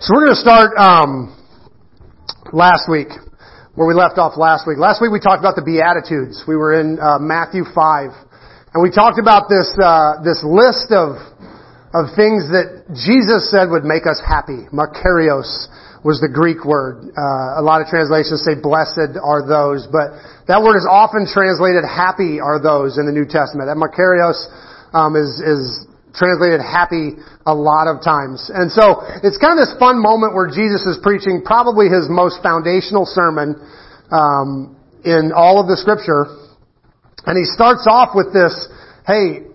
So we're going to start um, last week, where we left off last week. Last week we talked about the Beatitudes. We were in uh, Matthew 5. And we talked about this, uh, this list of, of things that Jesus said would make us happy. Makarios was the Greek word. Uh, a lot of translations say blessed are those, but that word is often translated happy are those in the New Testament. That Makarios um, is, is translated happy a lot of times. And so it's kind of this fun moment where Jesus is preaching probably his most foundational sermon um, in all of the scripture. And he starts off with this, hey,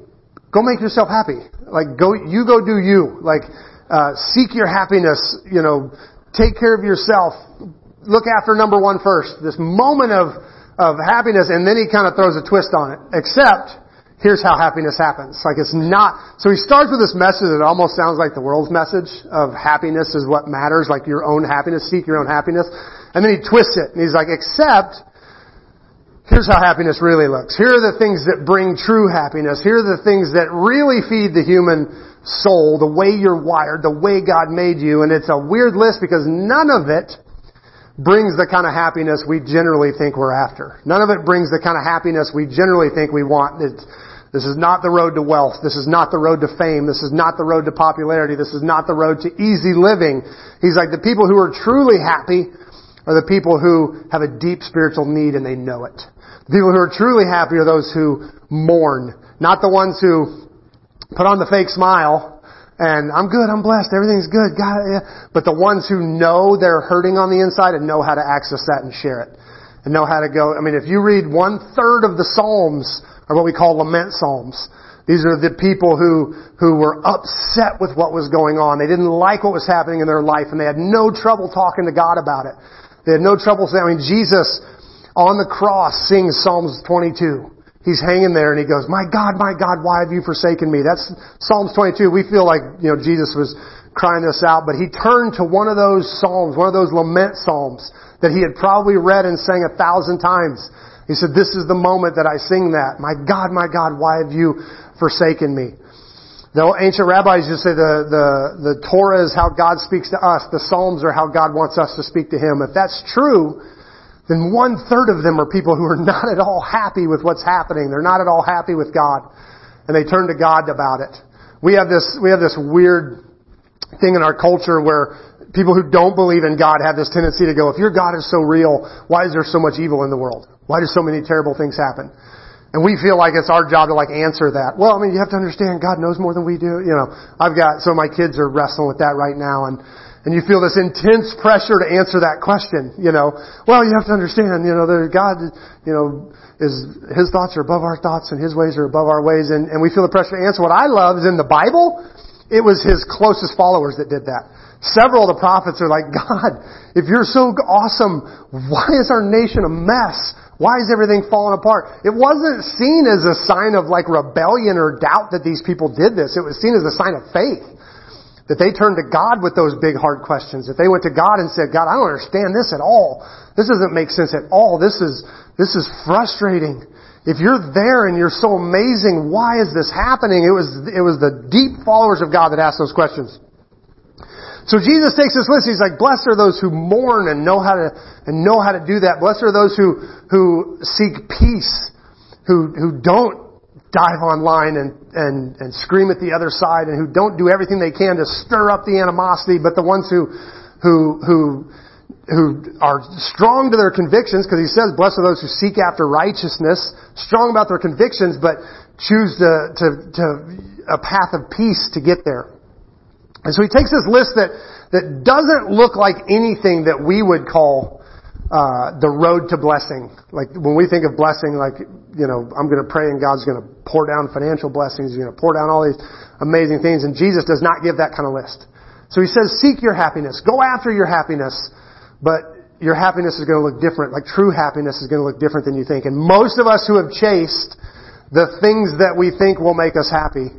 go make yourself happy. Like go, you go do you. Like, uh, seek your happiness, you know, take care of yourself. Look after number one first. This moment of, of happiness and then he kind of throws a twist on it. Except, here's how happiness happens. Like it's not, so he starts with this message that almost sounds like the world's message of happiness is what matters, like your own happiness, seek your own happiness. And then he twists it and he's like, except, here's how happiness really looks. Here are the things that bring true happiness. Here are the things that really feed the human soul, the way you're wired, the way God made you. And it's a weird list because none of it brings the kind of happiness we generally think we're after. None of it brings the kind of happiness we generally think we want. It's, this is not the road to wealth. This is not the road to fame. This is not the road to popularity. This is not the road to easy living. He's like, the people who are truly happy are the people who have a deep spiritual need and they know it. The people who are truly happy are those who mourn, not the ones who put on the fake smile and I'm good, I'm blessed, everything's good, God, yeah. But the ones who know they're hurting on the inside and know how to access that and share it. And know how to go, I mean, if you read one third of the Psalms, are what we call lament psalms. These are the people who, who were upset with what was going on. They didn't like what was happening in their life and they had no trouble talking to God about it. They had no trouble saying, I mean, Jesus on the cross sings Psalms 22. He's hanging there and he goes, my God, my God, why have you forsaken me? That's Psalms 22. We feel like, you know, Jesus was crying this out, but he turned to one of those Psalms, one of those lament Psalms that he had probably read and sang a thousand times he said, this is the moment that I sing that. My God, my God, why have you forsaken me? The ancient rabbis to say the, the, the Torah is how God speaks to us. The Psalms are how God wants us to speak to Him. If that's true, then one third of them are people who are not at all happy with what's happening. They're not at all happy with God. And they turn to God about it. We have this, we have this weird thing in our culture where people who don't believe in God have this tendency to go, if your God is so real, why is there so much evil in the world? Why do so many terrible things happen? And we feel like it's our job to like answer that. Well, I mean, you have to understand God knows more than we do. You know, I've got, so my kids are wrestling with that right now and, and you feel this intense pressure to answer that question, you know. Well, you have to understand, you know, that God, you know, is, His thoughts are above our thoughts and His ways are above our ways and, and we feel the pressure to answer. What I love is in the Bible, it was His closest followers that did that. Several of the prophets are like, God, if you're so awesome, why is our nation a mess? Why is everything falling apart? It wasn't seen as a sign of like rebellion or doubt that these people did this. It was seen as a sign of faith. That they turned to God with those big hard questions. That they went to God and said, God, I don't understand this at all. This doesn't make sense at all. This is, this is frustrating. If you're there and you're so amazing, why is this happening? It was, it was the deep followers of God that asked those questions. So Jesus takes this list. He's like, blessed are those who mourn and know how to, and know how to do that. Blessed are those who, who seek peace, who, who don't dive online and, and, and scream at the other side and who don't do everything they can to stir up the animosity, but the ones who, who, who, who are strong to their convictions, because he says, blessed are those who seek after righteousness, strong about their convictions, but choose to, to, to a path of peace to get there. And so he takes this list that, that doesn't look like anything that we would call uh, the road to blessing. Like when we think of blessing, like, you know, I'm going to pray and God's going to pour down financial blessings, He's going to pour down all these amazing things, and Jesus does not give that kind of list. So he says, seek your happiness. Go after your happiness, but your happiness is going to look different. Like true happiness is going to look different than you think. And most of us who have chased the things that we think will make us happy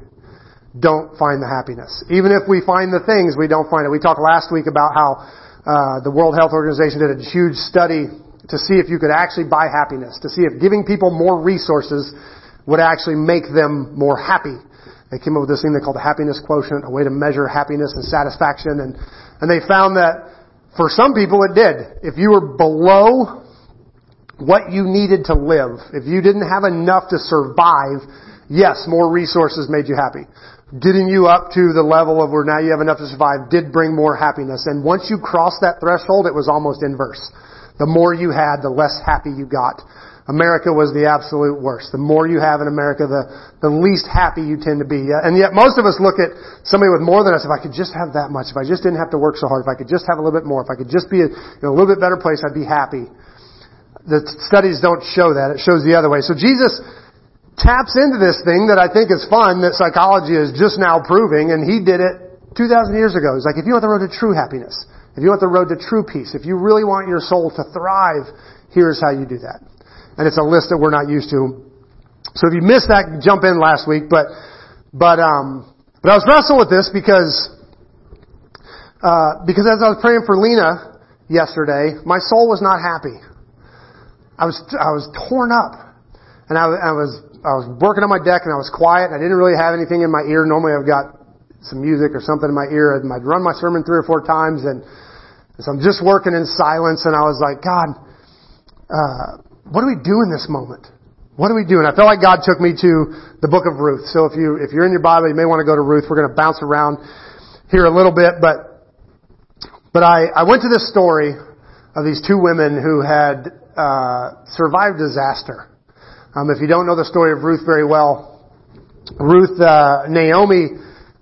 don't find the happiness. Even if we find the things, we don't find it. We talked last week about how uh, the World Health Organization did a huge study to see if you could actually buy happiness, to see if giving people more resources would actually make them more happy. They came up with this thing they called the happiness quotient, a way to measure happiness and satisfaction. And, And they found that for some people it did. If you were below what you needed to live, if you didn't have enough to survive, yes, more resources made you happy. Getting you up to the level of where now you have enough to survive did bring more happiness. And once you crossed that threshold, it was almost inverse. The more you had, the less happy you got. America was the absolute worst. The more you have in America, the, the least happy you tend to be. And yet most of us look at somebody with more than us, if I could just have that much, if I just didn't have to work so hard, if I could just have a little bit more, if I could just be in a little bit better place, I'd be happy. The studies don't show that. It shows the other way. So Jesus taps into this thing that I think is fun that psychology is just now proving, and he did it 2,000 years ago. He's like, if you want the road to true happiness, if you want the road to true peace, if you really want your soul to thrive, here's how you do that and it's a list that we're not used to. So if you missed that, jump in last week. But but um, but I was wrestling with this because uh, because as I was praying for Lena yesterday, my soul was not happy. I was I was torn up, and I, I was I was working on my deck and I was quiet. I didn't really have anything in my ear. Normally I've got some music or something in my ear. I'd run my sermon three or four times, and so I'm just working in silence. And I was like, God, uh, what do we do in this moment? What do we do? And I felt like God took me to the book of Ruth. So if you, if you're in your Bible, you may want to go to Ruth. We're going to bounce around here a little bit, but, but I, I went to this story of these two women who had, uh, survived disaster. Um, if you don't know the story of Ruth very well, Ruth, uh, Naomi,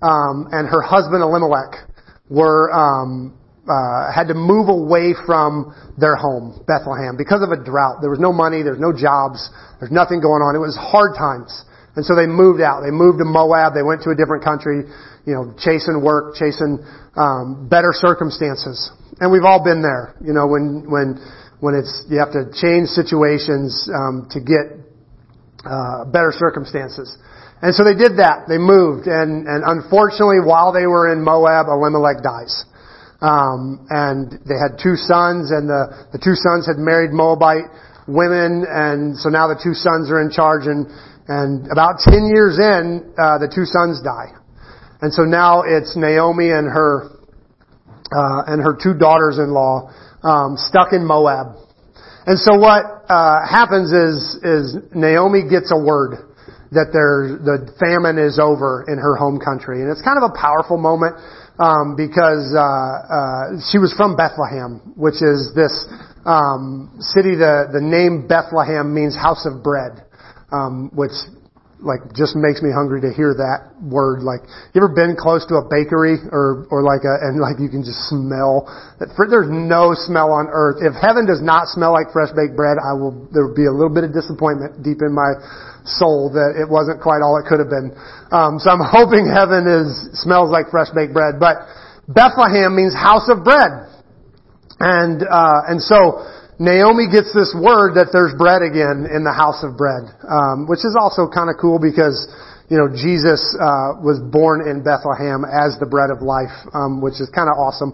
um, and her husband Elimelech were, um, uh, had to move away from their home, Bethlehem, because of a drought. There was no money, there's no jobs, there's nothing going on. It was hard times. And so they moved out. They moved to Moab. They went to a different country, you know, chasing work, chasing um, better circumstances. And we've all been there, you know, when when when it's you have to change situations um, to get uh, better circumstances. And so they did that. They moved, and and unfortunately, while they were in Moab, Elimelech dies. Um, and they had two sons, and the, the two sons had married Moabite women, and so now the two sons are in charge. And, and about 10 years in, uh, the two sons die. And so now it's Naomi and her, uh, and her two daughters-in-law, um, stuck in Moab. And so what, uh, happens is, is Naomi gets a word that there, the famine is over in her home country. And it's kind of a powerful moment um, because uh, uh, she was from Bethlehem, which is this um, city. The the name Bethlehem means house of bread, um, which like just makes me hungry to hear that word. Like, you ever been close to a bakery or or like a and like you can just smell that? There's no smell on earth. If heaven does not smell like fresh baked bread, I will. There will be a little bit of disappointment deep in my soul that it wasn't quite all it could have been. Um, so I'm hoping heaven is smells like fresh baked bread. But Bethlehem means house of bread, and uh, and so Naomi gets this word that there's bread again in the house of bread, um, which is also kind of cool because you know Jesus uh, was born in Bethlehem as the bread of life, um, which is kind of awesome,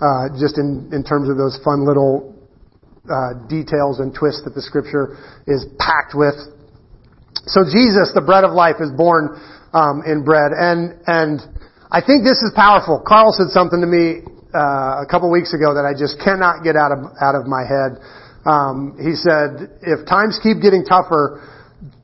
uh, just in in terms of those fun little uh, details and twists that the Scripture is packed with so Jesus, the bread of life, is born um, in bread, and and I think this is powerful. Carl said something to me uh, a couple weeks ago that I just cannot get out of out of my head. Um, he said, "If times keep getting tougher,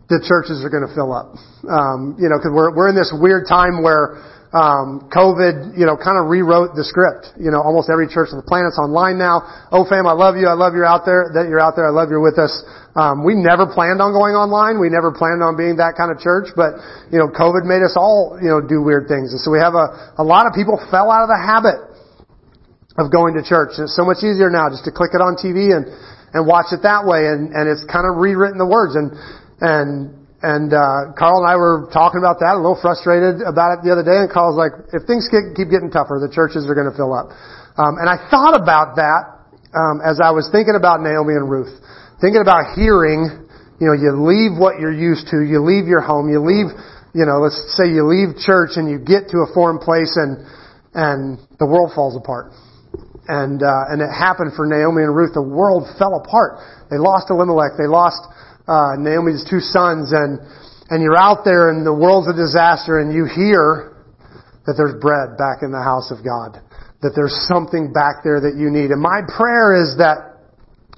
the churches are going to fill up." Um, you know, because we're we're in this weird time where um, COVID, you know, kind of rewrote the script. You know, almost every church on the planet's online now. Oh, fam, I love you. I love you're out there. That you're out there. I love you're with us. Um, we never planned on going online. We never planned on being that kind of church. But you know, COVID made us all, you know, do weird things. And so we have a a lot of people fell out of the habit of going to church. And it's so much easier now just to click it on TV and and watch it that way. And and it's kind of rewritten the words and and and uh, Carl and I were talking about that, a little frustrated about it the other day. And Carl's like, "If things keep getting tougher, the churches are going to fill up." Um, and I thought about that um, as I was thinking about Naomi and Ruth, thinking about hearing. You know, you leave what you're used to, you leave your home, you leave. You know, let's say you leave church and you get to a foreign place, and and the world falls apart. And uh, and it happened for Naomi and Ruth. The world fell apart. They lost Elimelech. They lost uh, Naomi's two sons, and and you're out there, and the world's a disaster, and you hear that there's bread back in the house of God. that there's something back there that you need. And my prayer is that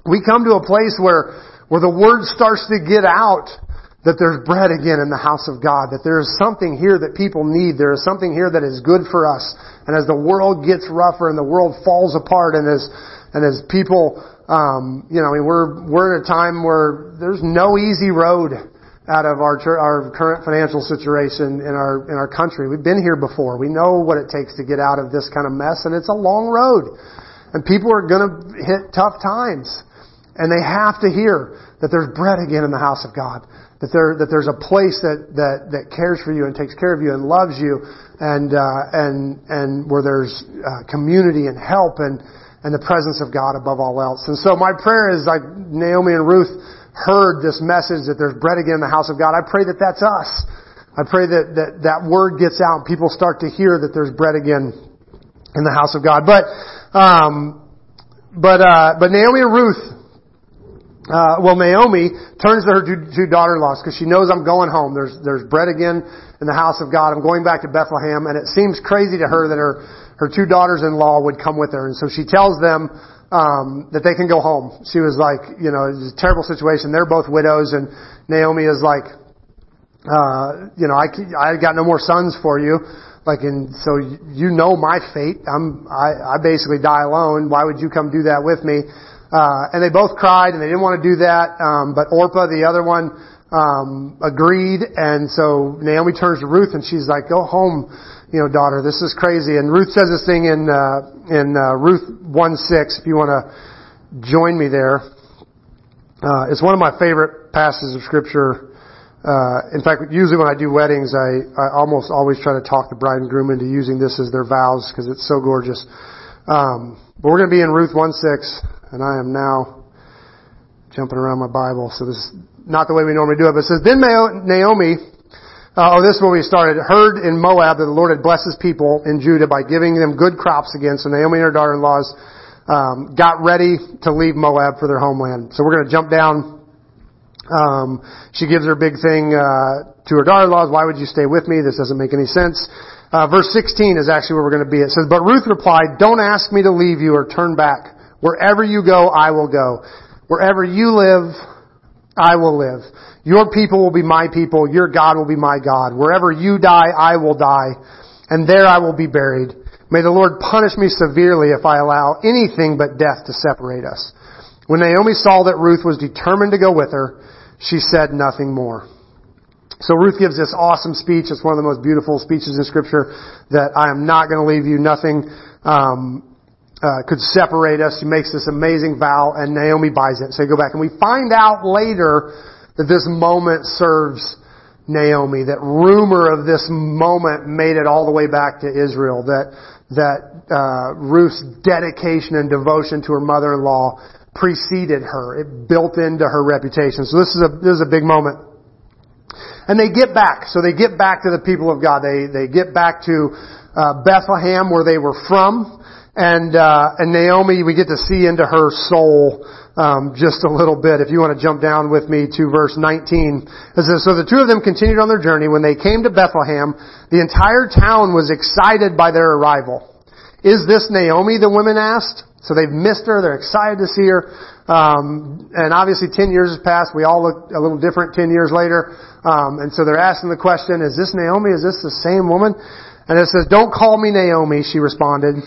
we come to a place where, where the word starts to get out that there's bread again in the house of God, that there is something here that people need. There is something here that is good for us. And as the world gets rougher and the world falls apart and as, and as people, um, you know, I mean, we're, we're in a time where there's no easy road out of our, our current financial situation in our, in our country. We've been here before. We know what it takes to get out of this kind of mess and it's a long road. And people are gonna hit tough times. And they have to hear that there's bread again in the house of God that there that there's a place that that that cares for you and takes care of you and loves you and uh, and and where there's uh, community and help and and the presence of God above all else. And so my prayer is like Naomi and Ruth heard this message that there's bread again in the house of God. I pray that that's us. I pray that that that word gets out and people start to hear that there's bread again in the house of God. But um, but uh, but Naomi and Ruth uh, well, Naomi turns to her two, daughter-in-laws because she knows I'm going home. There's, there's bread again in the house of God. I'm going back to Bethlehem and it seems crazy to her that her, her two daughters-in-law would come with her. And so she tells them, um, that they can go home. She was like, you know, it's a terrible situation. They're both widows and Naomi is like, uh, you know, I, I got no more sons for you. Like, and so you know my fate. I'm, I, I basically die alone. Why would you come do that with me? Uh, and they both cried and they didn't want to do that. Um, but Orpah, the other one, um, agreed. And so Naomi turns to Ruth and she's like, go home, you know, daughter, this is crazy. And Ruth says this thing in, uh, in, uh, Ruth 1-6, if you want to join me there. Uh, it's one of my favorite passages of scripture. Uh, in fact, usually when I do weddings, I, I almost always try to talk the bride and groom into using this as their vows because it's so gorgeous. Um, but we're going to be in Ruth 1-6 and I am now jumping around my Bible, so this is not the way we normally do it, but it says, Then Naomi, uh, oh, this is where we started, heard in Moab that the Lord had blessed his people in Judah by giving them good crops again. So Naomi and her daughter-in-laws um, got ready to leave Moab for their homeland. So we're going to jump down. Um, she gives her big thing uh, to her daughter-in-laws. Why would you stay with me? This doesn't make any sense. Uh, verse 16 is actually where we're going to be. It says, But Ruth replied, Don't ask me to leave you or turn back. Wherever you go, I will go. Wherever you live, I will live. Your people will be my people. Your God will be my God. Wherever you die, I will die. And there I will be buried. May the Lord punish me severely if I allow anything but death to separate us. When Naomi saw that Ruth was determined to go with her, she said nothing more. So Ruth gives this awesome speech. It's one of the most beautiful speeches in scripture that I am not going to leave you. Nothing, um, uh, could separate us. She makes this amazing vow, and Naomi buys it. So you go back, and we find out later that this moment serves Naomi. That rumor of this moment made it all the way back to Israel. That that uh, Ruth's dedication and devotion to her mother-in-law preceded her. It built into her reputation. So this is a this is a big moment. And they get back. So they get back to the people of God. They they get back to uh, Bethlehem, where they were from. And, uh, and Naomi, we get to see into her soul, um, just a little bit. If you want to jump down with me to verse 19. It says, So the two of them continued on their journey. When they came to Bethlehem, the entire town was excited by their arrival. Is this Naomi? The women asked. So they've missed her. They're excited to see her. Um, and obviously 10 years has passed. We all look a little different 10 years later. Um, and so they're asking the question, is this Naomi? Is this the same woman? And it says, don't call me Naomi, she responded.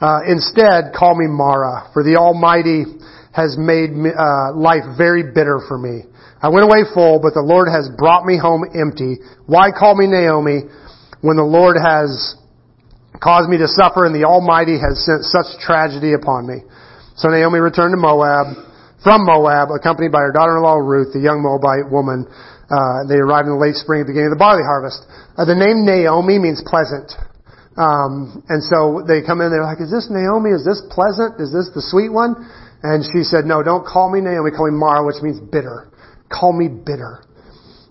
Uh, instead, call me Mara, for the Almighty has made me, uh, life very bitter for me. I went away full, but the Lord has brought me home empty. Why call me Naomi when the Lord has caused me to suffer and the Almighty has sent such tragedy upon me? So Naomi returned to Moab, from Moab, accompanied by her daughter-in-law Ruth, the young Moabite woman. Uh, they arrived in the late spring at the beginning of the barley harvest. Uh, the name Naomi means pleasant. Um, and so they come in, they're like, is this Naomi? Is this pleasant? Is this the sweet one? And she said, no, don't call me Naomi, call me Mara, which means bitter. Call me bitter.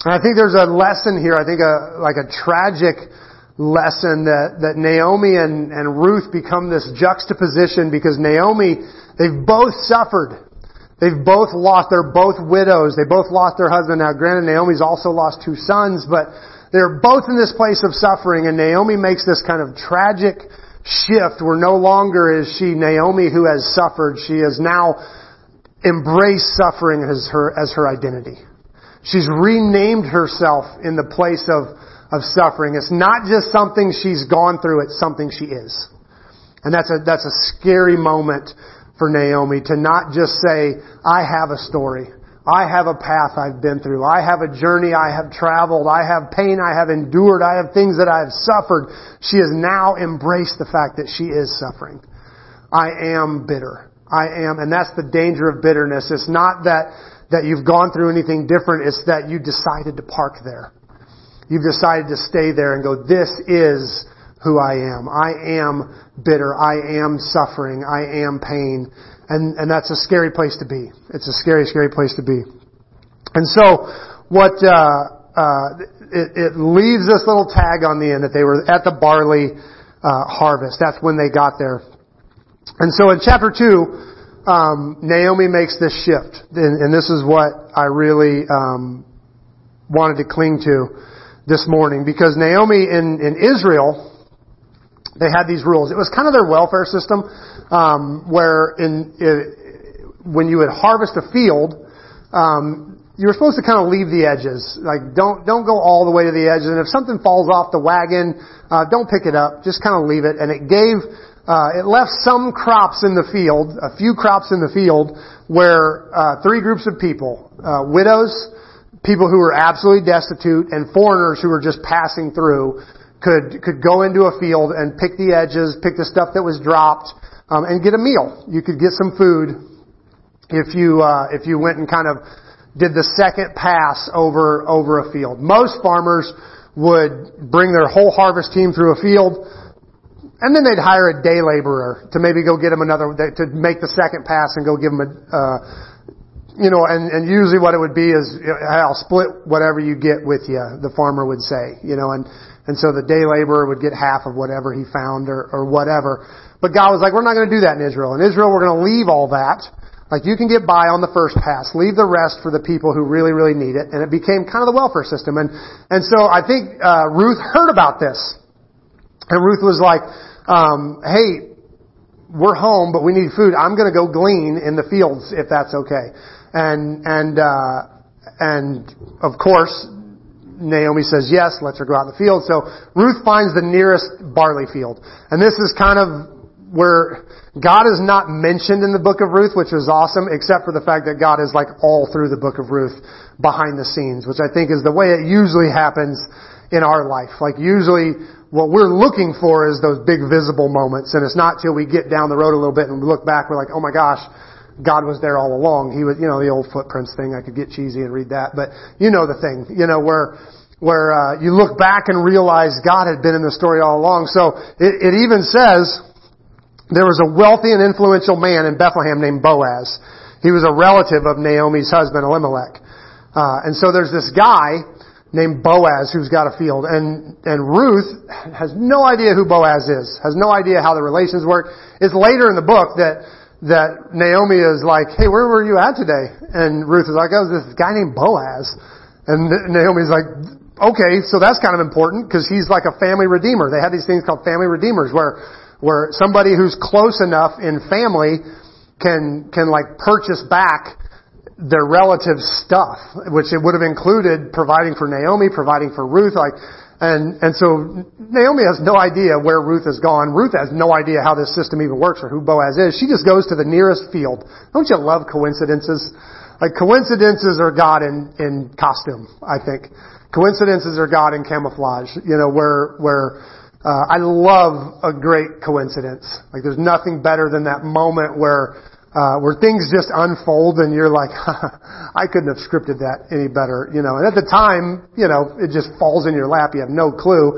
And I think there's a lesson here, I think a, like a tragic lesson that, that Naomi and, and Ruth become this juxtaposition because Naomi, they've both suffered. They've both lost, they're both widows. They both lost their husband. Now granted, Naomi's also lost two sons, but they're both in this place of suffering, and Naomi makes this kind of tragic shift where no longer is she Naomi who has suffered. She has now embraced suffering as her, as her identity. She's renamed herself in the place of, of suffering. It's not just something she's gone through, it's something she is. And that's a, that's a scary moment for Naomi to not just say, I have a story. I have a path I've been through. I have a journey I have traveled. I have pain I have endured. I have things that I have suffered. She has now embraced the fact that she is suffering. I am bitter. I am, and that's the danger of bitterness. It's not that, that you've gone through anything different. It's that you decided to park there. You've decided to stay there and go, this is who I am. I am bitter. I am suffering. I am pain. And, and that's a scary place to be. It's a scary, scary place to be. And so, what, uh, uh, it, it leaves this little tag on the end that they were at the barley, uh, harvest. That's when they got there. And so in chapter 2, um, Naomi makes this shift. And, and, this is what I really, um, wanted to cling to this morning because Naomi in, in Israel, they had these rules. It was kind of their welfare system, um, where in it, when you would harvest a field, um, you were supposed to kind of leave the edges. Like don't don't go all the way to the edges. And if something falls off the wagon, uh, don't pick it up. Just kind of leave it. And it gave uh, it left some crops in the field, a few crops in the field, where uh, three groups of people: uh, widows, people who were absolutely destitute, and foreigners who were just passing through could could go into a field and pick the edges, pick the stuff that was dropped, um, and get a meal. You could get some food if you uh, if you went and kind of did the second pass over over a field. Most farmers would bring their whole harvest team through a field, and then they'd hire a day laborer to maybe go get them another to make the second pass and go give them a. Uh, you know, and, and usually what it would be is, I'll split whatever you get with you, the farmer would say, you know, and, and so the day laborer would get half of whatever he found or, or whatever. But God was like, we're not going to do that in Israel. In Israel, we're going to leave all that. Like you can get by on the first pass. Leave the rest for the people who really, really need it. And it became kind of the welfare system. And, and so I think, uh, Ruth heard about this. And Ruth was like, um, hey, we're home, but we need food. I'm going to go glean in the fields if that's okay. And, and, uh, and of course, Naomi says yes, lets her go out in the field. So Ruth finds the nearest barley field. And this is kind of where God is not mentioned in the book of Ruth, which is awesome, except for the fact that God is like all through the book of Ruth behind the scenes, which I think is the way it usually happens in our life. Like usually what we're looking for is those big visible moments, and it's not till we get down the road a little bit and we look back, we're like, oh my gosh, God was there all along. He was, you know, the old footprints thing. I could get cheesy and read that, but you know the thing, you know, where, where, uh, you look back and realize God had been in the story all along. So it, it even says, there was a wealthy and influential man in Bethlehem named Boaz. He was a relative of Naomi's husband Elimelech. Uh, and so there's this guy named Boaz who's got a field and, and Ruth has no idea who Boaz is, has no idea how the relations work. It's later in the book that that Naomi is like, hey, where were you at today? And Ruth is like, oh, this guy named Boaz. And Naomi's like, okay, so that's kind of important because he's like a family redeemer. They have these things called family redeemers where, where somebody who's close enough in family can, can like purchase back their relative stuff, which it would have included providing for Naomi, providing for Ruth, like, and, and so Naomi has no idea where Ruth has gone. Ruth has no idea how this system even works or who Boaz is. She just goes to the nearest field. Don't you love coincidences? Like coincidences are God in, in costume, I think. Coincidences are God in camouflage, you know, where, where, uh, I love a great coincidence. Like there's nothing better than that moment where uh, where things just unfold and you're like, I couldn't have scripted that any better, you know. And at the time, you know, it just falls in your lap. You have no clue.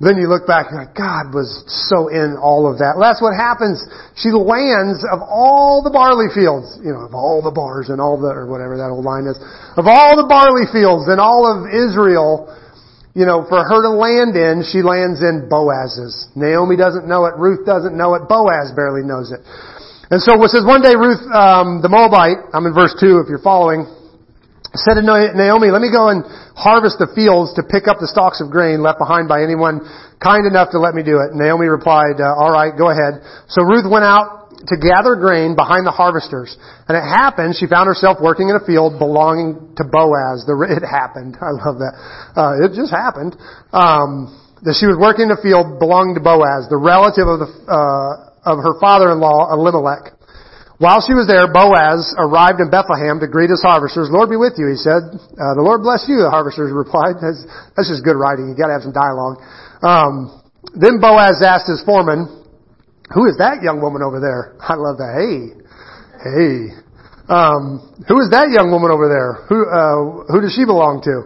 Then you look back and like, God was so in all of that. Well, that's what happens. She lands of all the barley fields, you know, of all the bars and all the, or whatever that old line is, of all the barley fields and all of Israel, you know, for her to land in, she lands in Boaz's. Naomi doesn't know it. Ruth doesn't know it. Boaz barely knows it. And so it says one day Ruth, um, the Moabite, I'm in verse 2 if you're following, said to Naomi, let me go and harvest the fields to pick up the stalks of grain left behind by anyone kind enough to let me do it. And Naomi replied, uh, all right, go ahead. So Ruth went out to gather grain behind the harvesters. And it happened, she found herself working in a field belonging to Boaz. The, it happened. I love that. Uh, it just happened. Um, that she was working in a field belonging to Boaz, the relative of the, uh, of her father-in-law, Elimelech. While she was there, Boaz arrived in Bethlehem to greet his harvesters. Lord be with you, he said. Uh, the Lord bless you, the harvesters replied. That's, that's just good writing. You gotta have some dialogue. Um, then Boaz asked his foreman, who is that young woman over there? I love that. Hey, hey. Um, who is that young woman over there? Who, uh, who does she belong to?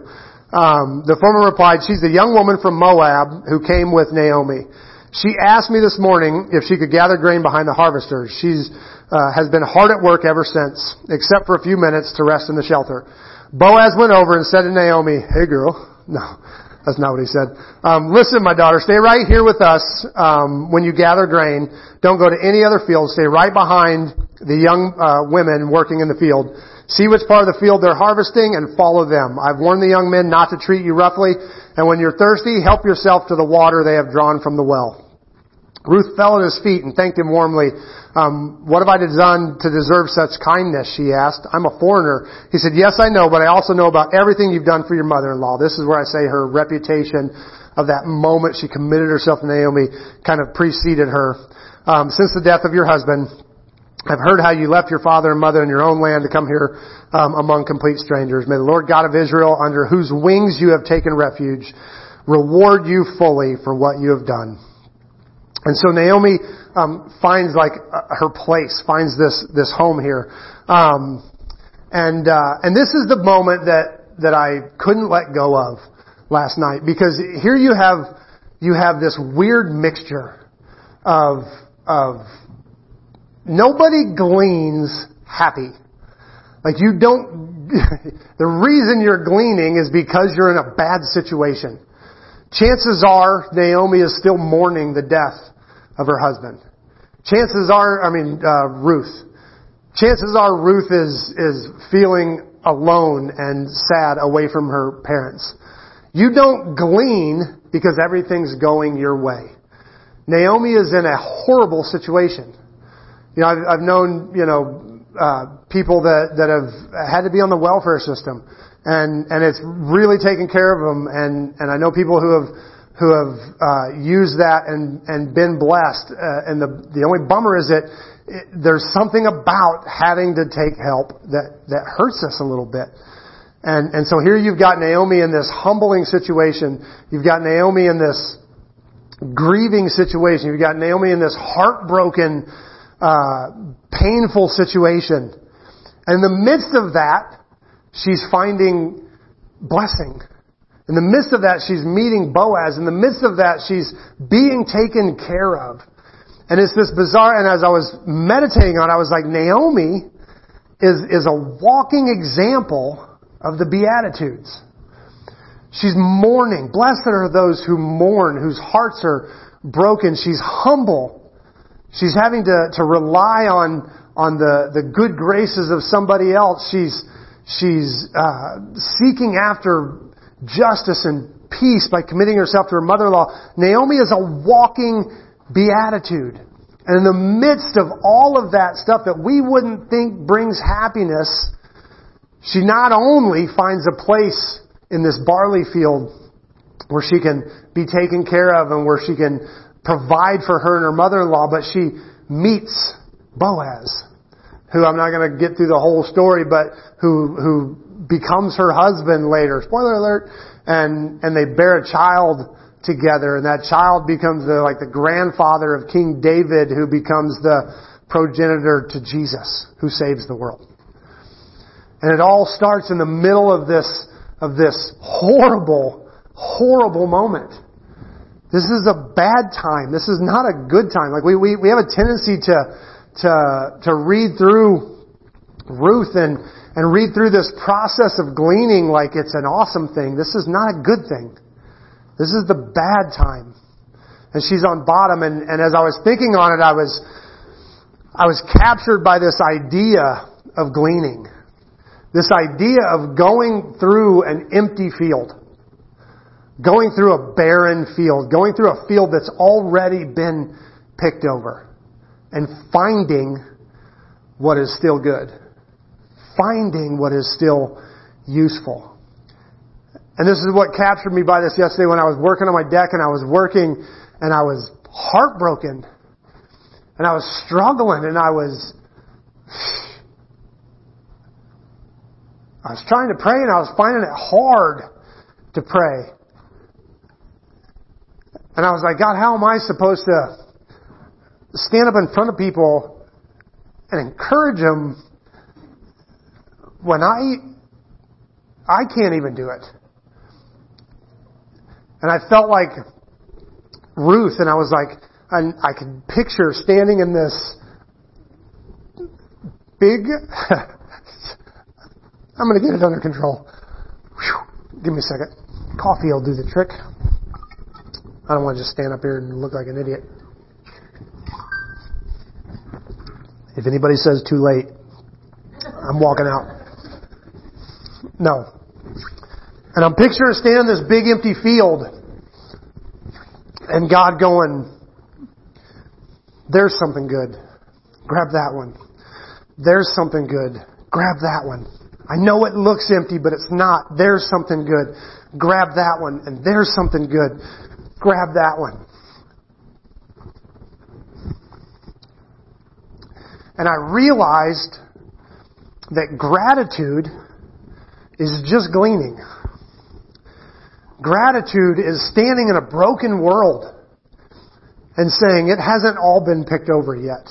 Um, the foreman replied, she's the young woman from Moab who came with Naomi. She asked me this morning if she could gather grain behind the harvesters. She's uh, has been hard at work ever since, except for a few minutes to rest in the shelter. Boaz went over and said to Naomi, "Hey, girl." No, that's not what he said. Um, listen, my daughter, stay right here with us um, when you gather grain. Don't go to any other field. Stay right behind the young uh, women working in the field. See which part of the field they're harvesting and follow them. I've warned the young men not to treat you roughly, and when you're thirsty, help yourself to the water they have drawn from the well. Ruth fell at his feet and thanked him warmly. Um, what have I done to deserve such kindness? She asked. I'm a foreigner. He said, yes, I know, but I also know about everything you've done for your mother-in-law. This is where I say her reputation of that moment she committed herself to Naomi kind of preceded her. Um, since the death of your husband, I've heard how you left your father and mother and your own land to come here um, among complete strangers. May the Lord God of Israel, under whose wings you have taken refuge, reward you fully for what you have done. And so Naomi um, finds like uh, her place, finds this this home here, um, and uh, and this is the moment that that I couldn't let go of last night because here you have you have this weird mixture of of nobody gleans happy. Like you don't. the reason you're gleaning is because you're in a bad situation. Chances are Naomi is still mourning the death of her husband. Chances are, I mean, uh, Ruth. Chances are Ruth is, is feeling alone and sad away from her parents. You don't glean because everything's going your way. Naomi is in a horrible situation. You know, I've, I've known, you know, uh, people that, that have had to be on the welfare system and, and it's really taken care of them and, and I know people who have who have uh, used that and and been blessed. Uh, and the the only bummer is that it, there's something about having to take help that that hurts us a little bit. And and so here you've got Naomi in this humbling situation. You've got Naomi in this grieving situation. You've got Naomi in this heartbroken, uh, painful situation. And in the midst of that, she's finding blessing. In the midst of that, she's meeting Boaz. In the midst of that, she's being taken care of. And it's this bizarre, and as I was meditating on it, I was like, Naomi is, is a walking example of the Beatitudes. She's mourning. Blessed are those who mourn, whose hearts are broken. She's humble. She's having to, to rely on, on the, the good graces of somebody else. She's, she's uh, seeking after justice and peace by committing herself to her mother-in-law. Naomi is a walking beatitude. And in the midst of all of that stuff that we wouldn't think brings happiness, she not only finds a place in this barley field where she can be taken care of and where she can provide for her and her mother-in-law, but she meets Boaz, who I'm not going to get through the whole story, but who, who becomes her husband later. Spoiler alert. And, and they bear a child together and that child becomes the, like the grandfather of King David who becomes the progenitor to Jesus who saves the world. And it all starts in the middle of this, of this horrible, horrible moment. This is a bad time. This is not a good time. Like we, we, we have a tendency to, to, to read through Ruth and, and read through this process of gleaning like it's an awesome thing. This is not a good thing. This is the bad time. And she's on bottom and, and as I was thinking on it, I was, I was captured by this idea of gleaning. This idea of going through an empty field. Going through a barren field. Going through a field that's already been picked over. And finding what is still good. Finding what is still useful. And this is what captured me by this yesterday when I was working on my deck and I was working and I was heartbroken and I was struggling and I was I was trying to pray and I was finding it hard to pray. And I was like, God, how am I supposed to stand up in front of people and encourage them when I I can't even do it. And I felt like Ruth and I was like and I could picture standing in this big I'm going to get it under control. Whew. Give me a second. Coffee will do the trick. I don't want to just stand up here and look like an idiot. If anybody says too late, I'm walking out. No. And I'm picturing standing in this big empty field and God going, there's something good. Grab that one. There's something good. Grab that one. I know it looks empty, but it's not. There's something good. Grab that one. And there's something good. Grab that one. And I realized that gratitude is just gleaning. Gratitude is standing in a broken world and saying it hasn't all been picked over yet.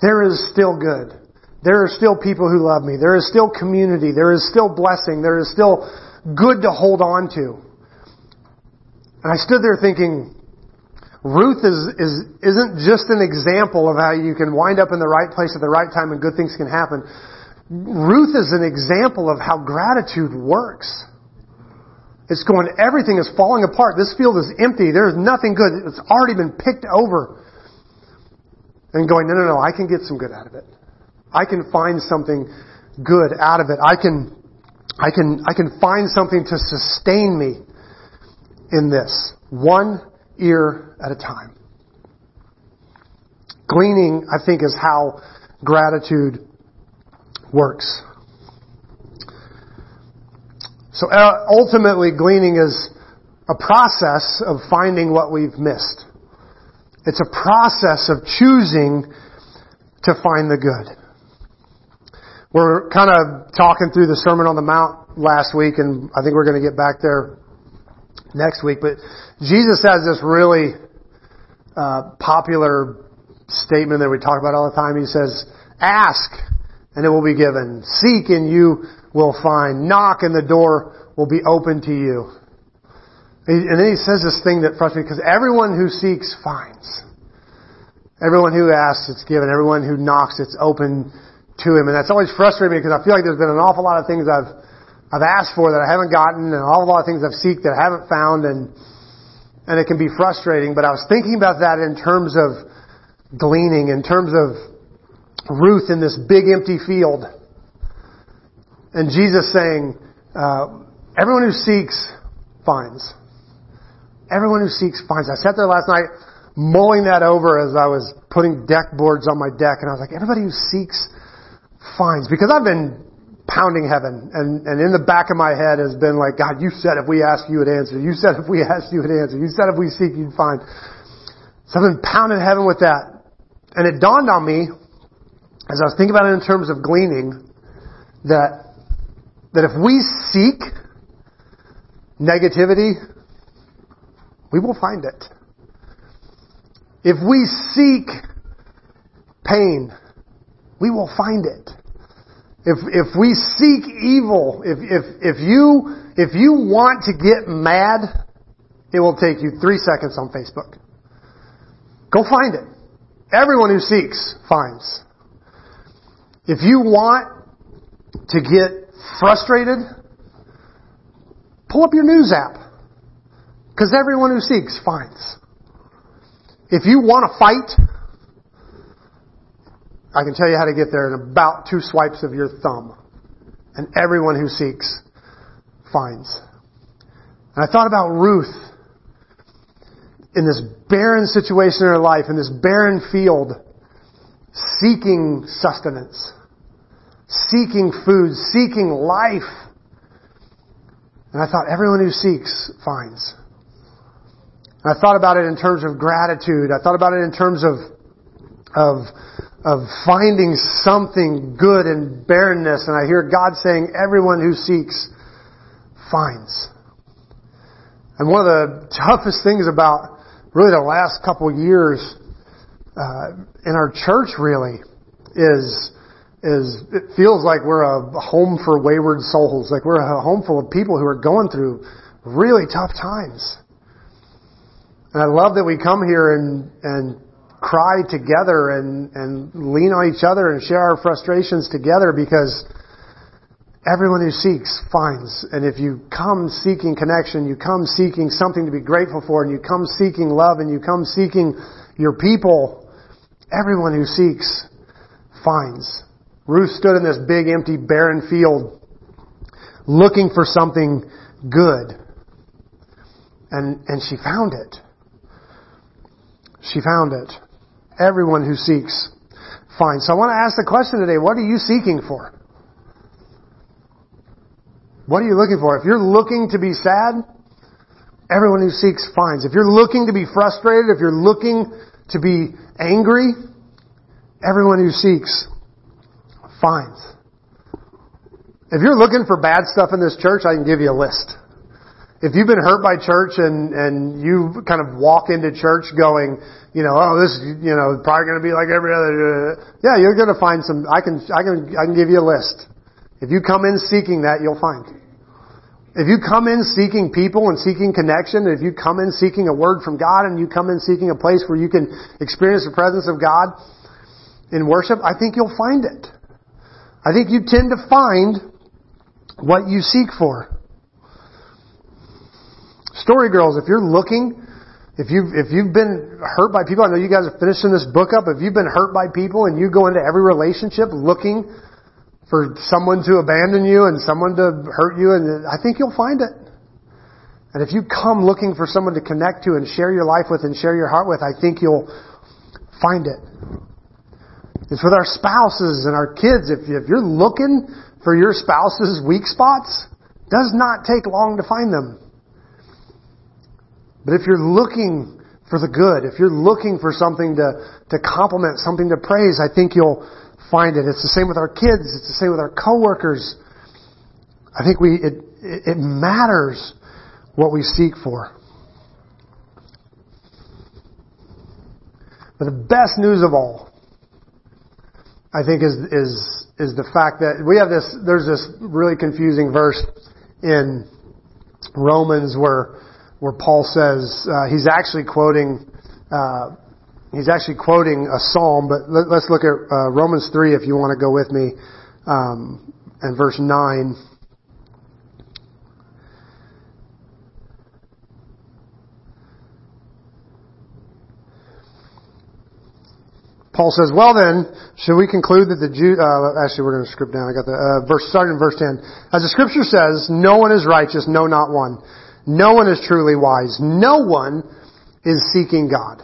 There is still good. There are still people who love me. There is still community. There is still blessing. There is still good to hold on to. And I stood there thinking, Ruth is, is, isn't just an example of how you can wind up in the right place at the right time and good things can happen. Ruth is an example of how gratitude works. It's going, everything is falling apart. This field is empty. There is nothing good. It's already been picked over. And going, no, no, no, I can get some good out of it. I can find something good out of it. I can, I can, I can find something to sustain me in this. One ear at a time. Gleaning, I think, is how gratitude works. So uh, ultimately, gleaning is a process of finding what we've missed. It's a process of choosing to find the good. We're kind of talking through the Sermon on the Mount last week, and I think we're going to get back there next week. But Jesus has this really uh, popular statement that we talk about all the time. He says, "Ask, and it will be given. Seek, and you will find. Knock, and the door will be open to you." And then he says this thing that frustrates me because everyone who seeks finds. Everyone who asks, it's given. Everyone who knocks, it's open to Him. And that's always frustrating me because I feel like there's been an awful lot of things I've, I've asked for that I haven't gotten and all awful lot of things I've seeked that I haven't found and, and it can be frustrating. But I was thinking about that in terms of gleaning, in terms of Ruth in this big empty field. And Jesus saying, uh, everyone who seeks finds. Everyone who seeks finds. I sat there last night mulling that over as I was putting deck boards on my deck and I was like, everybody who seeks finds. Because I've been pounding heaven and, and in the back of my head has been like, God, you said if we ask you would answer. You said if we ask, you would answer. You said if we seek you'd find. So I've been pounding heaven with that. And it dawned on me as I was thinking about it in terms of gleaning that, that if we seek negativity, we will find it. If we seek pain, we will find it. If, if we seek evil, if, if, if you, if you want to get mad, it will take you three seconds on Facebook. Go find it. Everyone who seeks finds. If you want to get frustrated, pull up your news app. Because everyone who seeks finds. If you want to fight, I can tell you how to get there in about two swipes of your thumb. and everyone who seeks finds. And I thought about Ruth in this barren situation in her life, in this barren field, seeking sustenance, seeking food, seeking life. And I thought everyone who seeks finds. And I thought about it in terms of gratitude. I thought about it in terms of, of, of finding something good in barrenness. And I hear God saying, everyone who seeks finds. And one of the toughest things about really the last couple years uh, in our church really is is it feels like we're a home for wayward souls, like we're a home full of people who are going through really tough times. And I love that we come here and and cry together and and lean on each other and share our frustrations together because Everyone who seeks finds. And if you come seeking connection, you come seeking something to be grateful for, and you come seeking love, and you come seeking your people, everyone who seeks finds. Ruth stood in this big, empty, barren field looking for something good. And, and she found it. She found it. Everyone who seeks finds. So I want to ask the question today, what are you seeking for? What are you looking for? If you're looking to be sad, everyone who seeks finds. If you're looking to be frustrated, if you're looking to be angry, everyone who seeks finds. If you're looking for bad stuff in this church, I can give you a list. If you've been hurt by church and, and you kind of walk into church going, you know, oh, this, is you know, probably going to be like every other, yeah, you're going to find some, I can, I can, I can give you a list. If you come in seeking that, you'll find. If you come in seeking people and seeking connection, if you come in seeking a word from God and you come in seeking a place where you can experience the presence of God in worship, I think you'll find it. I think you tend to find what you seek for. Story girls, if you're looking, if you've, if you've been hurt by people, I know you guys are finishing this book up, if you've been hurt by people and you go into every relationship looking for someone to abandon you and someone to hurt you, and I think you'll find it. And if you come looking for someone to connect to and share your life with and share your heart with, I think you'll find it. It's with our spouses and our kids. If, if you're looking for your spouse's weak spots, does not take long to find them. But if you're looking for the good, if you're looking for something to, to compliment, something to praise, I think you'll find it. It's the same with our kids. It's the same with our coworkers. I think we it it matters what we seek for. But the best news of all, I think, is is is the fact that we have this. There's this really confusing verse in Romans where where Paul says uh, he's actually quoting uh, He's actually quoting a psalm, but let, us look at uh, Romans 3 if you want to go with me, um, and verse 9. Paul says, "Well then, should we conclude that the Jew? Uh, actually, we're going to script down. I got the uh, verse starting in verse ten. As the Scripture says, no one is righteous, no, not one. No one is truly wise. No one is seeking God."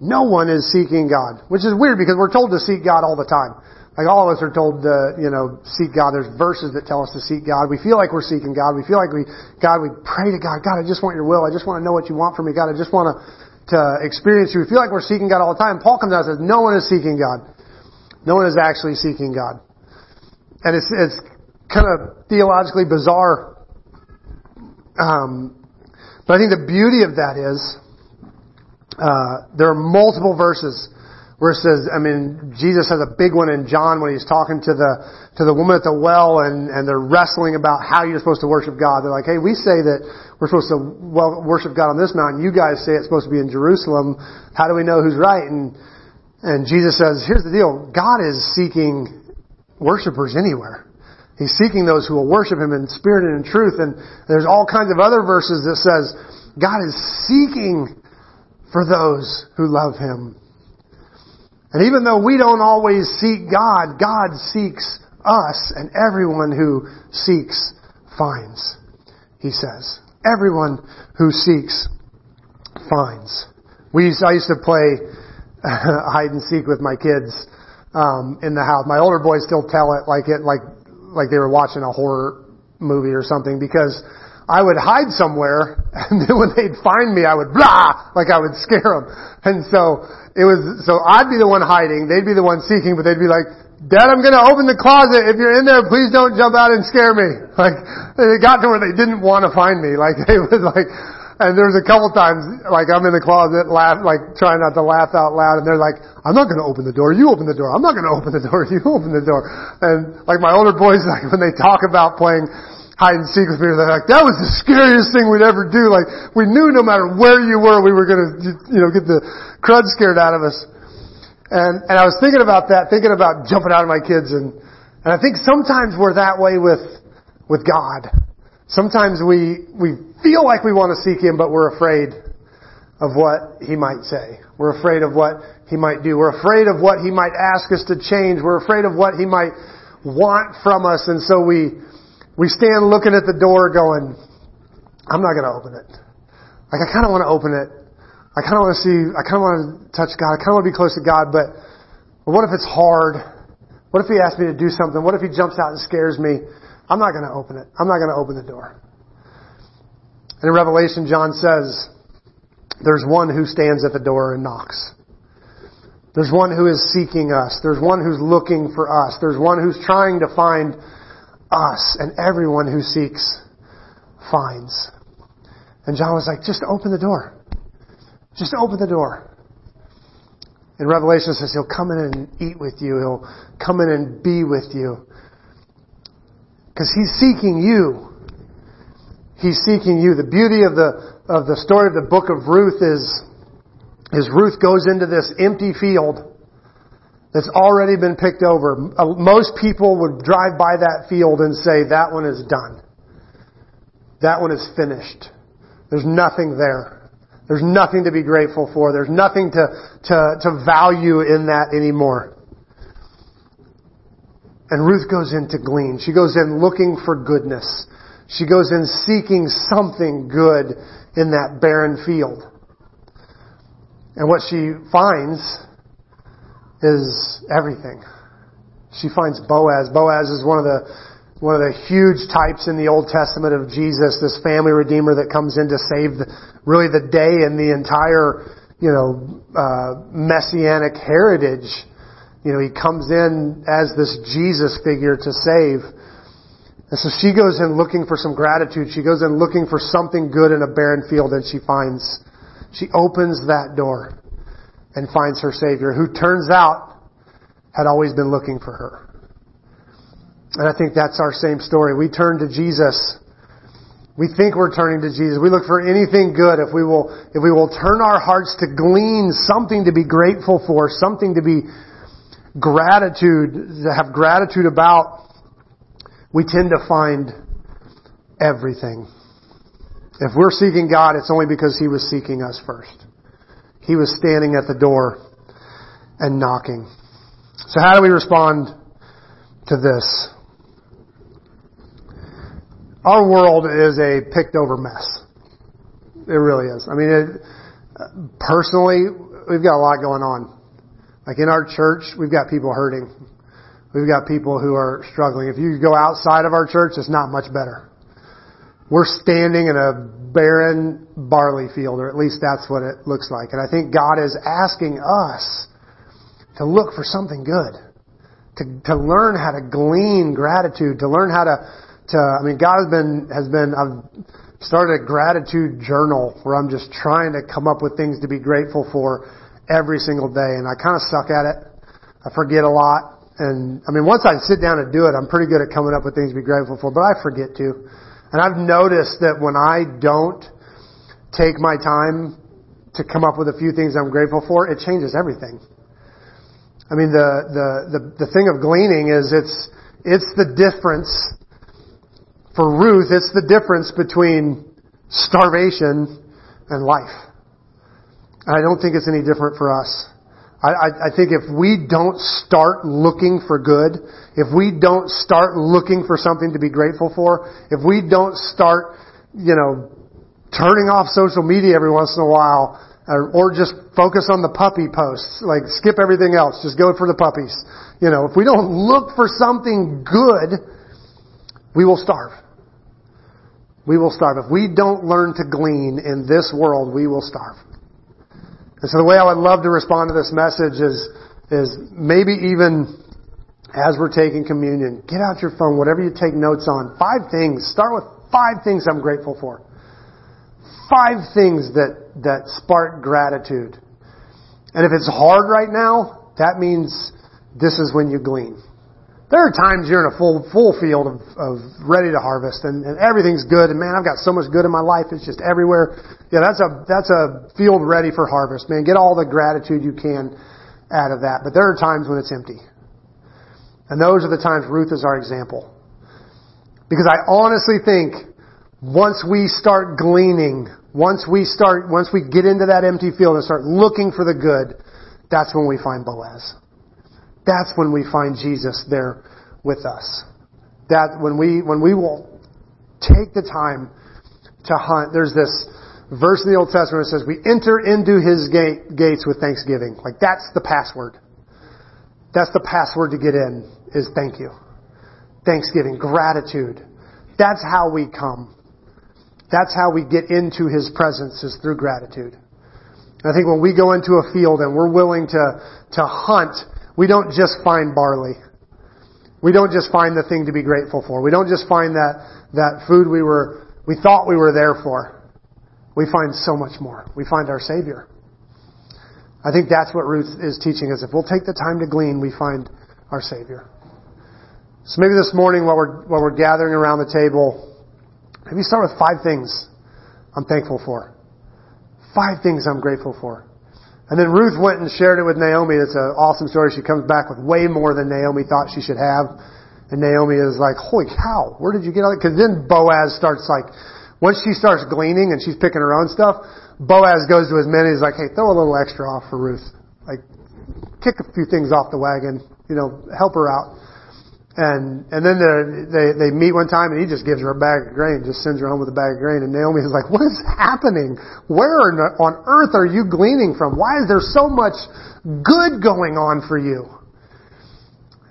No one is seeking God, which is weird because we're told to seek God all the time. Like all of us are told to, you know, seek God. There's verses that tell us to seek God. We feel like we're seeking God. We feel like we, God, we pray to God. God, I just want your will. I just want to know what you want from me. God, I just want to, to experience you. We feel like we're seeking God all the time. Paul comes out and says, no one is seeking God. No one is actually seeking God. And it's, it's kind of theologically bizarre. Um, but I think the beauty of that is, uh, there are multiple verses where it says, I mean, Jesus has a big one in John when he's talking to the, to the woman at the well and, and they're wrestling about how you're supposed to worship God. They're like, hey, we say that we're supposed to well, worship God on this mountain. You guys say it's supposed to be in Jerusalem. How do we know who's right? And, and Jesus says, here's the deal. God is seeking worshipers anywhere. He's seeking those who will worship Him in spirit and in truth. And there's all kinds of other verses that says God is seeking for those who love Him. And even though we don't always seek God, God seeks us, and everyone who seeks finds, he says. Everyone who seeks finds. We used, I used to play hide and seek with my kids um, in the house. My older boys still tell it like it like like they were watching a horror movie or something because I would hide somewhere, and then when they'd find me, I would blah, like I would scare them. And so it was, so I'd be the one hiding, they'd be the one seeking, but they'd be like, Dad, I'm gonna open the closet. If you're in there, please don't jump out and scare me. Like, it got to where they didn't want to find me. Like, they was like, and there's a couple times, like I'm in the closet, laugh, like trying not to laugh out loud, and they're like, I'm not gonna open the door, you open the door. I'm not gonna open the door, you open the door. And like my older boys, like when they talk about playing hide and seek with me. They're like, that was the scariest thing we'd ever do. Like, we knew no matter where you were, we were gonna, you know, get the crud scared out of us. And, and I was thinking about that, thinking about jumping out of my kids and, and I think sometimes we're that way with, with God. Sometimes we, we feel like we want to seek Him, but we're afraid of what He might say. We're afraid of what He might do. We're afraid of what He might ask us to change. We're afraid of what He might want from us, and so we, we stand looking at the door going, I'm not going to open it. Like I kind of want to open it. I kind of want to see, I kind of want to touch God. I kind of want to be close to God, but, what if it's hard? What if He asks me to do something? What if He jumps out and scares me? I'm not going to open it. I'm not going to open the door. And in Revelation, John says, there's one who stands at the door and knocks. There's one who is seeking us. There's one who's looking for us. There's one who's trying to find us, and everyone who seeks finds. And John was like, just open the door. Just open the door. In Revelation says he'll come in and eat with you. He'll come in and be with you. Because he's seeking you. He's seeking you. The beauty of the, of the story of the book of Ruth is, is Ruth goes into this empty field that's already been picked over. Uh, most people would drive by that field and say, that one is done. That one is finished. There's nothing there. There's nothing to be grateful for. There's nothing to, to, to value in that anymore. And Ruth goes in to glean. She goes in looking for goodness. She goes in seeking something good in that barren field. And what she finds is everything. She finds Boaz. Boaz is one of the one of the huge types in the Old Testament of Jesus, this family redeemer that comes in to save the, really the day and the entire, you know, uh, messianic heritage. You know, he comes in as this Jesus figure to save. And so she goes in looking for some gratitude. She goes in looking for something good in a barren field and she finds, she opens that door and finds her Savior, who turns out had always been looking for her. And I think that's our same story. We turn to Jesus. We think we're turning to Jesus. We look for anything good if we will, if we will turn our hearts to glean something to be grateful for, something to be gratitude, to have gratitude about, we tend to find everything. If we're seeking God, it's only because He was seeking us first. He was standing at the door and knocking. So how do we respond to this? Our world is a picked over mess. It really is. I mean, it, personally, we've got a lot going on. Like in our church, we've got people hurting. We've got people who are struggling. If you go outside of our church, it's not much better. We're standing in a barren barley field, or at least that's what it looks like. And I think God is asking us to look for something good, to, to learn how to glean gratitude, to learn how to, to, I mean, God has been, has been, I've started a gratitude journal where I'm just trying to come up with things to be grateful for every single day. And I kind of suck at it. I forget a lot. And I mean, once I sit down and do it, I'm pretty good at coming up with things to be grateful for, but I forget to. And I've noticed that when I don't take my time to come up with a few things I'm grateful for, it changes everything. I mean, the, the, the, the thing of gleaning is it's, it's the difference for Ruth, it's the difference between starvation and life. I don't think it's any different for us. I, I, think if we don't start looking for good, if we don't start looking for something to be grateful for, if we don't start, you know, turning off social media every once in a while, or, or just focus on the puppy posts, like skip everything else, just go for the puppies. You know, if we don't look for something good, we will starve. We will starve. If we don't learn to glean in this world, we will starve. And so the way I would love to respond to this message is, is maybe even as we're taking communion, get out your phone, whatever you take notes on. Five things. Start with five things I'm grateful for. Five things that, that spark gratitude. And if it's hard right now, that means this is when you glean. There are times you're in a full, full field of, of ready to harvest and, and everything's good and man, I've got so much good in my life. It's just everywhere. Yeah, that's a, that's a field ready for harvest, man. Get all the gratitude you can out of that. But there are times when it's empty. And those are the times Ruth is our example. Because I honestly think once we start gleaning, once we start, once we get into that empty field and start looking for the good, that's when we find Boaz. That's when we find Jesus there with us. That when we, when we will take the time to hunt, there's this verse in the Old Testament that says we enter into his gate, gates with thanksgiving. Like that's the password. That's the password to get in is thank you. Thanksgiving, gratitude. That's how we come. That's how we get into his presence is through gratitude. I think when we go into a field and we're willing to, to hunt we don't just find barley. We don't just find the thing to be grateful for. We don't just find that, that food we were, we thought we were there for. We find so much more. We find our Savior. I think that's what Ruth is teaching us. If we'll take the time to glean, we find our Savior. So maybe this morning while we're, while we're gathering around the table, maybe start with five things I'm thankful for. Five things I'm grateful for. And then Ruth went and shared it with Naomi. It's an awesome story. She comes back with way more than Naomi thought she should have. And Naomi is like, holy cow, where did you get all that? Cause then Boaz starts like, once she starts gleaning and she's picking her own stuff, Boaz goes to his men and he's like, hey, throw a little extra off for Ruth. Like, kick a few things off the wagon, you know, help her out. And and then they they meet one time and he just gives her a bag of grain, just sends her home with a bag of grain. And Naomi is like, "What is happening? Where on earth are you gleaning from? Why is there so much good going on for you?"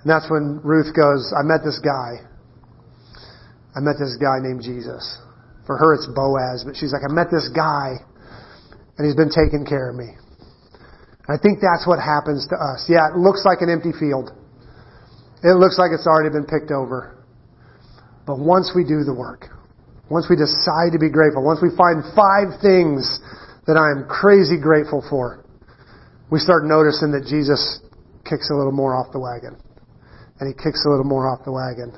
And that's when Ruth goes, "I met this guy. I met this guy named Jesus. For her, it's Boaz, but she's like, I met this guy, and he's been taking care of me." And I think that's what happens to us. Yeah, it looks like an empty field. It looks like it's already been picked over. But once we do the work, once we decide to be grateful, once we find five things that I am crazy grateful for, we start noticing that Jesus kicks a little more off the wagon. And he kicks a little more off the wagon.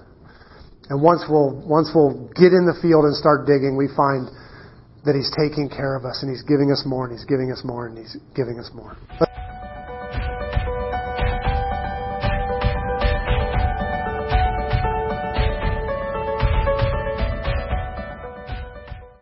And once we'll, once we'll get in the field and start digging, we find that he's taking care of us and he's giving us more and he's giving us more and he's giving us more.